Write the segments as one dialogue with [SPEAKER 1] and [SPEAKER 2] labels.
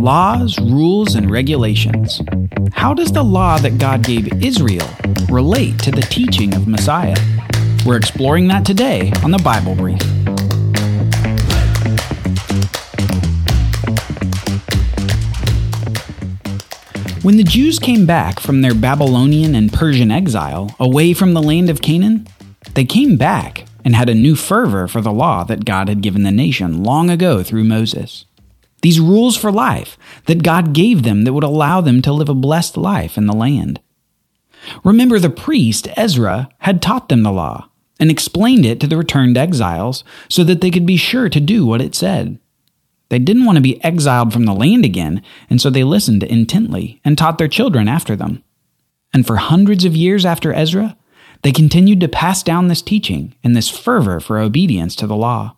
[SPEAKER 1] Laws, rules, and regulations. How does the law that God gave Israel relate to the teaching of Messiah? We're exploring that today on the Bible Brief. When the Jews came back from their Babylonian and Persian exile away from the land of Canaan, they came back and had a new fervor for the law that God had given the nation long ago through Moses. These rules for life that God gave them that would allow them to live a blessed life in the land. Remember, the priest, Ezra, had taught them the law and explained it to the returned exiles so that they could be sure to do what it said. They didn't want to be exiled from the land again, and so they listened intently and taught their children after them. And for hundreds of years after Ezra, they continued to pass down this teaching and this fervor for obedience to the law.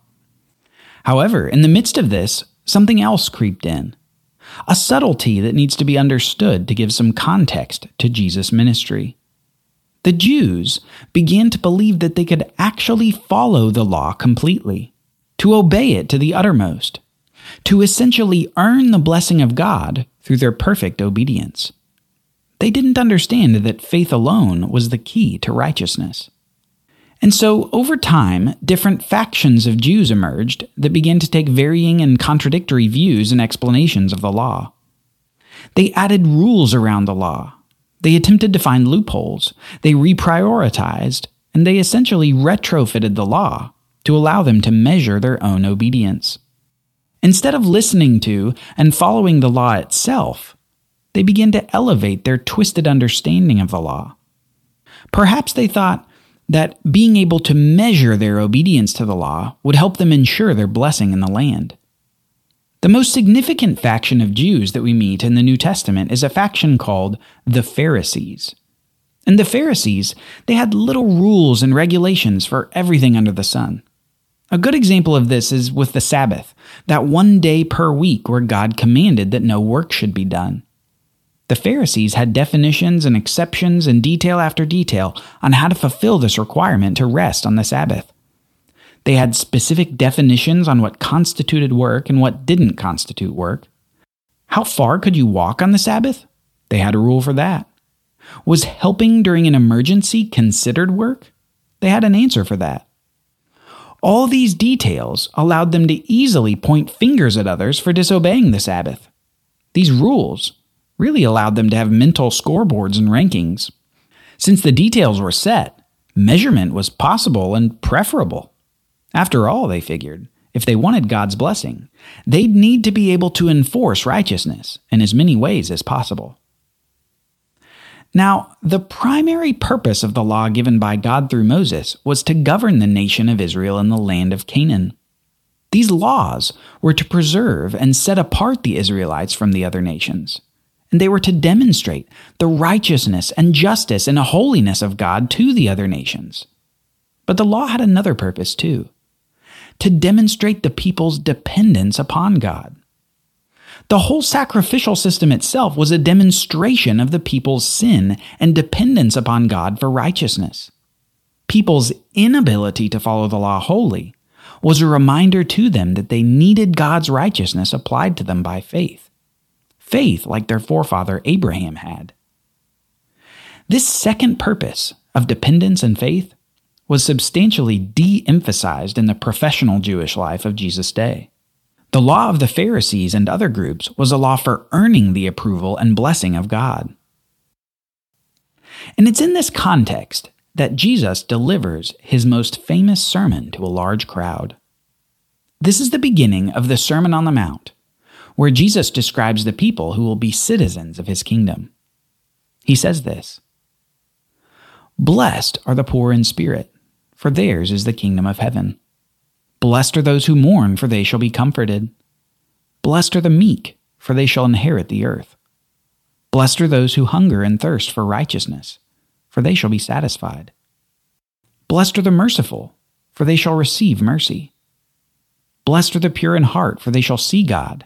[SPEAKER 1] However, in the midst of this, something else creeped in a subtlety that needs to be understood to give some context to Jesus' ministry. The Jews began to believe that they could actually follow the law completely, to obey it to the uttermost, to essentially earn the blessing of God through their perfect obedience. They didn't understand that faith alone was the key to righteousness. And so, over time, different factions of Jews emerged that began to take varying and contradictory views and explanations of the law. They added rules around the law. They attempted to find loopholes. They reprioritized, and they essentially retrofitted the law to allow them to measure their own obedience. Instead of listening to and following the law itself, they began to elevate their twisted understanding of the law. Perhaps they thought that being able to measure their obedience to the law would help them ensure their blessing in the land. The most significant faction of Jews that we meet in the New Testament is a faction called the Pharisees. And the Pharisees, they had little rules and regulations for everything under the sun. A good example of this is with the Sabbath, that one day per week where God commanded that no work should be done. The Pharisees had definitions and exceptions and detail after detail on how to fulfill this requirement to rest on the Sabbath. They had specific definitions on what constituted work and what didn't constitute work. How far could you walk on the Sabbath? They had a rule for that. Was helping during an emergency considered work? They had an answer for that. All these details allowed them to easily point fingers at others for disobeying the Sabbath. These rules really allowed them to have mental scoreboards and rankings. Since the details were set, measurement was possible and preferable. After all, they figured, if they wanted God's blessing, they'd need to be able to enforce righteousness in as many ways as possible. Now, the primary purpose of the law given by God through Moses was to govern the nation of Israel in the land of Canaan. These laws were to preserve and set apart the Israelites from the other nations, and they were to demonstrate the righteousness and justice and holiness of God to the other nations. But the law had another purpose too to demonstrate the people's dependence upon God. The whole sacrificial system itself was a demonstration of the people's sin and dependence upon God for righteousness. People's inability to follow the law wholly was a reminder to them that they needed God's righteousness applied to them by faith. Faith like their forefather Abraham had. This second purpose of dependence and faith was substantially de emphasized in the professional Jewish life of Jesus' day. The law of the Pharisees and other groups was a law for earning the approval and blessing of God. And it's in this context that Jesus delivers his most famous sermon to a large crowd. This is the beginning of the Sermon on the Mount, where Jesus describes the people who will be citizens of his kingdom. He says this Blessed are the poor in spirit, for theirs is the kingdom of heaven. Blessed are those who mourn, for they shall be comforted. Blessed are the meek, for they shall inherit the earth. Blessed are those who hunger and thirst for righteousness, for they shall be satisfied. Blessed are the merciful, for they shall receive mercy. Blessed are the pure in heart, for they shall see God.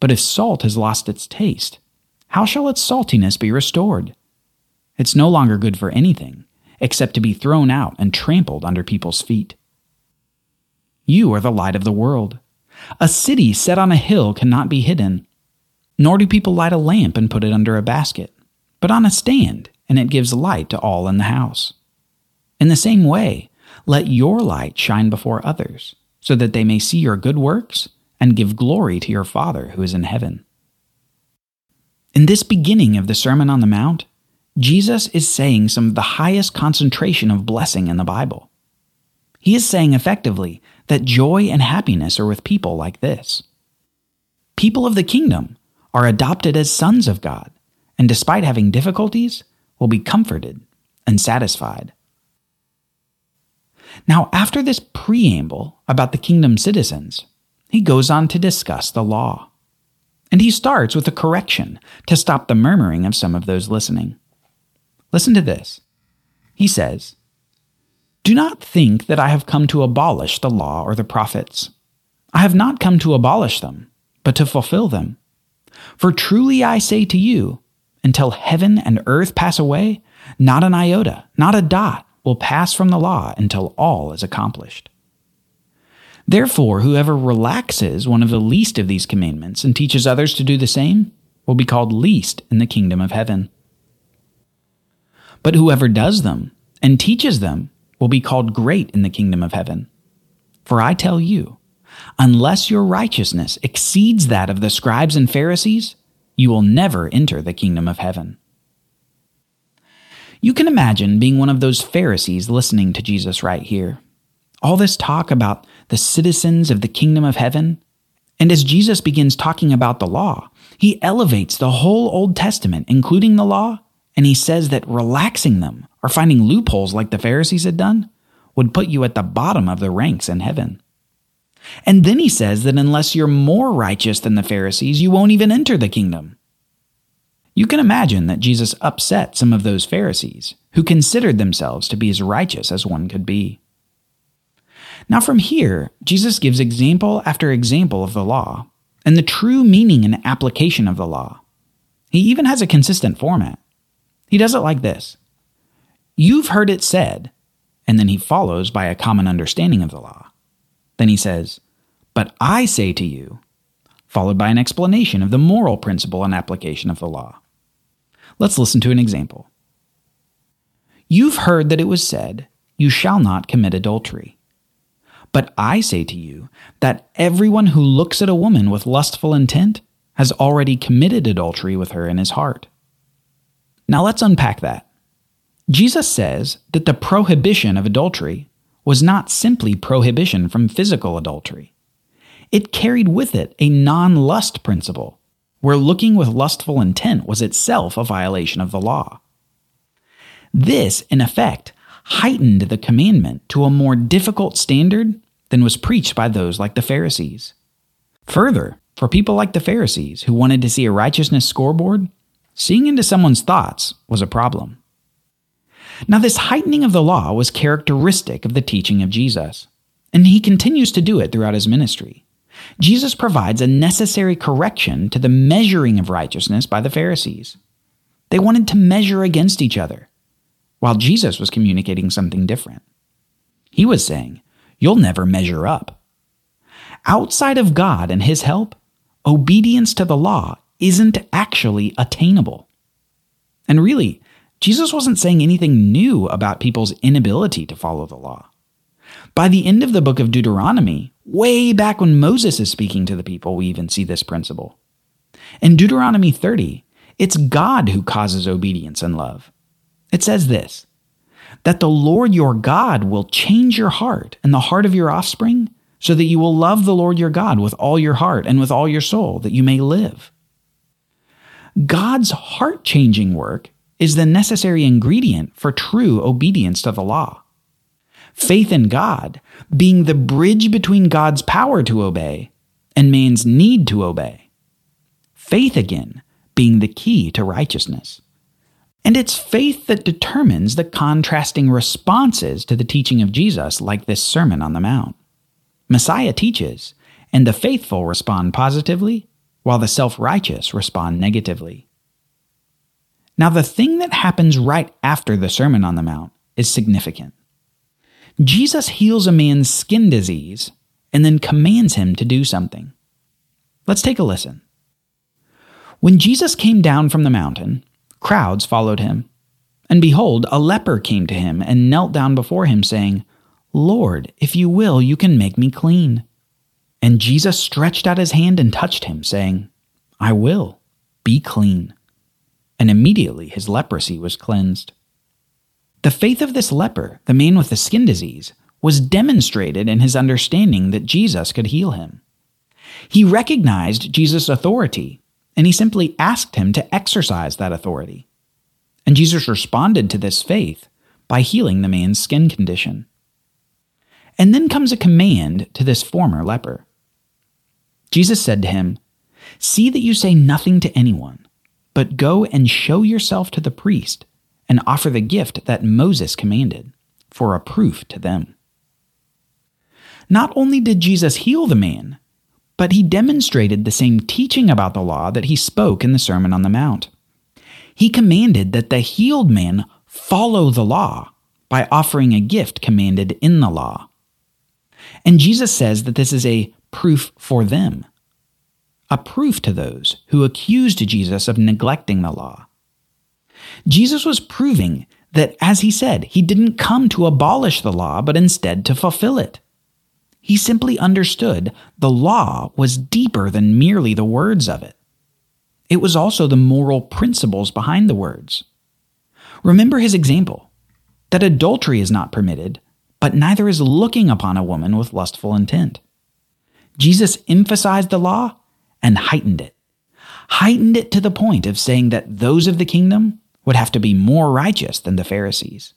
[SPEAKER 1] but if salt has lost its taste, how shall its saltiness be restored? It's no longer good for anything except to be thrown out and trampled under people's feet. You are the light of the world. A city set on a hill cannot be hidden. Nor do people light a lamp and put it under a basket, but on a stand, and it gives light to all in the house. In the same way, let your light shine before others, so that they may see your good works and give glory to your Father who is in heaven. In this beginning of the Sermon on the Mount, Jesus is saying some of the highest concentration of blessing in the Bible. He is saying effectively that joy and happiness are with people like this. People of the kingdom are adopted as sons of God, and despite having difficulties, will be comforted and satisfied. Now, after this preamble about the kingdom citizens, he goes on to discuss the law. And he starts with a correction to stop the murmuring of some of those listening. Listen to this. He says, do not think that I have come to abolish the law or the prophets. I have not come to abolish them, but to fulfill them. For truly I say to you, until heaven and earth pass away, not an iota, not a dot will pass from the law until all is accomplished. Therefore, whoever relaxes one of the least of these commandments and teaches others to do the same will be called least in the kingdom of heaven. But whoever does them and teaches them will be called great in the kingdom of heaven. For I tell you, unless your righteousness exceeds that of the scribes and Pharisees, you will never enter the kingdom of heaven. You can imagine being one of those Pharisees listening to Jesus right here. All this talk about the citizens of the kingdom of heaven. And as Jesus begins talking about the law, he elevates the whole Old Testament, including the law, and he says that relaxing them or finding loopholes like the Pharisees had done would put you at the bottom of the ranks in heaven. And then he says that unless you're more righteous than the Pharisees, you won't even enter the kingdom. You can imagine that Jesus upset some of those Pharisees who considered themselves to be as righteous as one could be. Now, from here, Jesus gives example after example of the law and the true meaning and application of the law. He even has a consistent format. He does it like this You've heard it said, and then he follows by a common understanding of the law. Then he says, But I say to you, followed by an explanation of the moral principle and application of the law. Let's listen to an example. You've heard that it was said, You shall not commit adultery. But I say to you that everyone who looks at a woman with lustful intent has already committed adultery with her in his heart. Now let's unpack that. Jesus says that the prohibition of adultery was not simply prohibition from physical adultery. It carried with it a non lust principle, where looking with lustful intent was itself a violation of the law. This, in effect, heightened the commandment to a more difficult standard than was preached by those like the Pharisees. Further, for people like the Pharisees who wanted to see a righteousness scoreboard, Seeing into someone's thoughts was a problem. Now, this heightening of the law was characteristic of the teaching of Jesus, and he continues to do it throughout his ministry. Jesus provides a necessary correction to the measuring of righteousness by the Pharisees. They wanted to measure against each other, while Jesus was communicating something different. He was saying, You'll never measure up. Outside of God and his help, obedience to the law isn't actually attainable. And really, Jesus wasn't saying anything new about people's inability to follow the law. By the end of the book of Deuteronomy, way back when Moses is speaking to the people, we even see this principle. In Deuteronomy 30, it's God who causes obedience and love. It says this that the Lord your God will change your heart and the heart of your offspring, so that you will love the Lord your God with all your heart and with all your soul, that you may live. God's heart changing work is the necessary ingredient for true obedience to the law. faith in God being the bridge between God's power to obey and man's need to obey. Faith, again, being the key to righteousness. And it's faith that determines the contrasting responses to the teaching of Jesus, like this Sermon on the Mount. Messiah teaches, and the faithful respond positively, while the self righteous respond negatively. Now, the thing that happens right after the Sermon on the Mount is significant. Jesus heals a man's skin disease and then commands him to do something. Let's take a listen. When Jesus came down from the mountain, crowds followed him. And behold, a leper came to him and knelt down before him, saying, Lord, if you will, you can make me clean. And Jesus stretched out his hand and touched him, saying, I will, be clean. And immediately his leprosy was cleansed. The faith of this leper, the man with the skin disease, was demonstrated in his understanding that Jesus could heal him. He recognized Jesus' authority, and he simply asked him to exercise that authority. And Jesus responded to this faith by healing the man's skin condition. And then comes a command to this former leper. Jesus said to him, See that you say nothing to anyone, but go and show yourself to the priest and offer the gift that Moses commanded for a proof to them. Not only did Jesus heal the man, but he demonstrated the same teaching about the law that he spoke in the Sermon on the Mount. He commanded that the healed man follow the law by offering a gift commanded in the law. And Jesus says that this is a proof for them, a proof to those who accused Jesus of neglecting the law. Jesus was proving that, as he said, he didn't come to abolish the law, but instead to fulfill it. He simply understood the law was deeper than merely the words of it. It was also the moral principles behind the words. Remember his example that adultery is not permitted, but neither is looking upon a woman with lustful intent. Jesus emphasized the law and heightened it, heightened it to the point of saying that those of the kingdom would have to be more righteous than the Pharisees.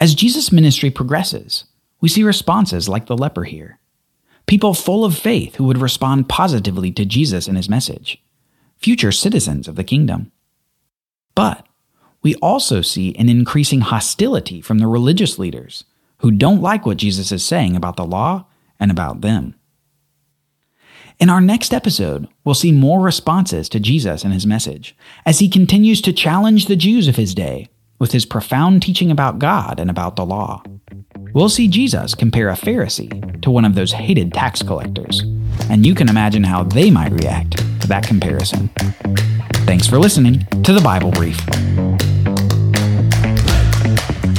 [SPEAKER 1] As Jesus' ministry progresses, we see responses like the leper here. People full of faith who would respond positively to Jesus and his message, future citizens of the kingdom. But we also see an increasing hostility from the religious leaders who don't like what Jesus is saying about the law and about them. In our next episode, we'll see more responses to Jesus and his message as he continues to challenge the Jews of his day with his profound teaching about God and about the law. We'll see Jesus compare a Pharisee to one of those hated tax collectors, and you can imagine how they might react to that comparison. Thanks for listening to the Bible Brief.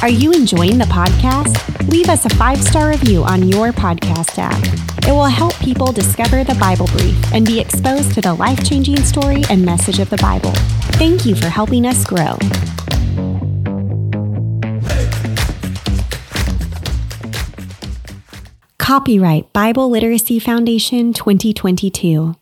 [SPEAKER 2] Are you enjoying the podcast? Leave us a five star review on your podcast app. It will help people discover the Bible Brief and be exposed to the life changing story and message of the Bible. Thank you for helping us grow. Copyright Bible Literacy Foundation 2022.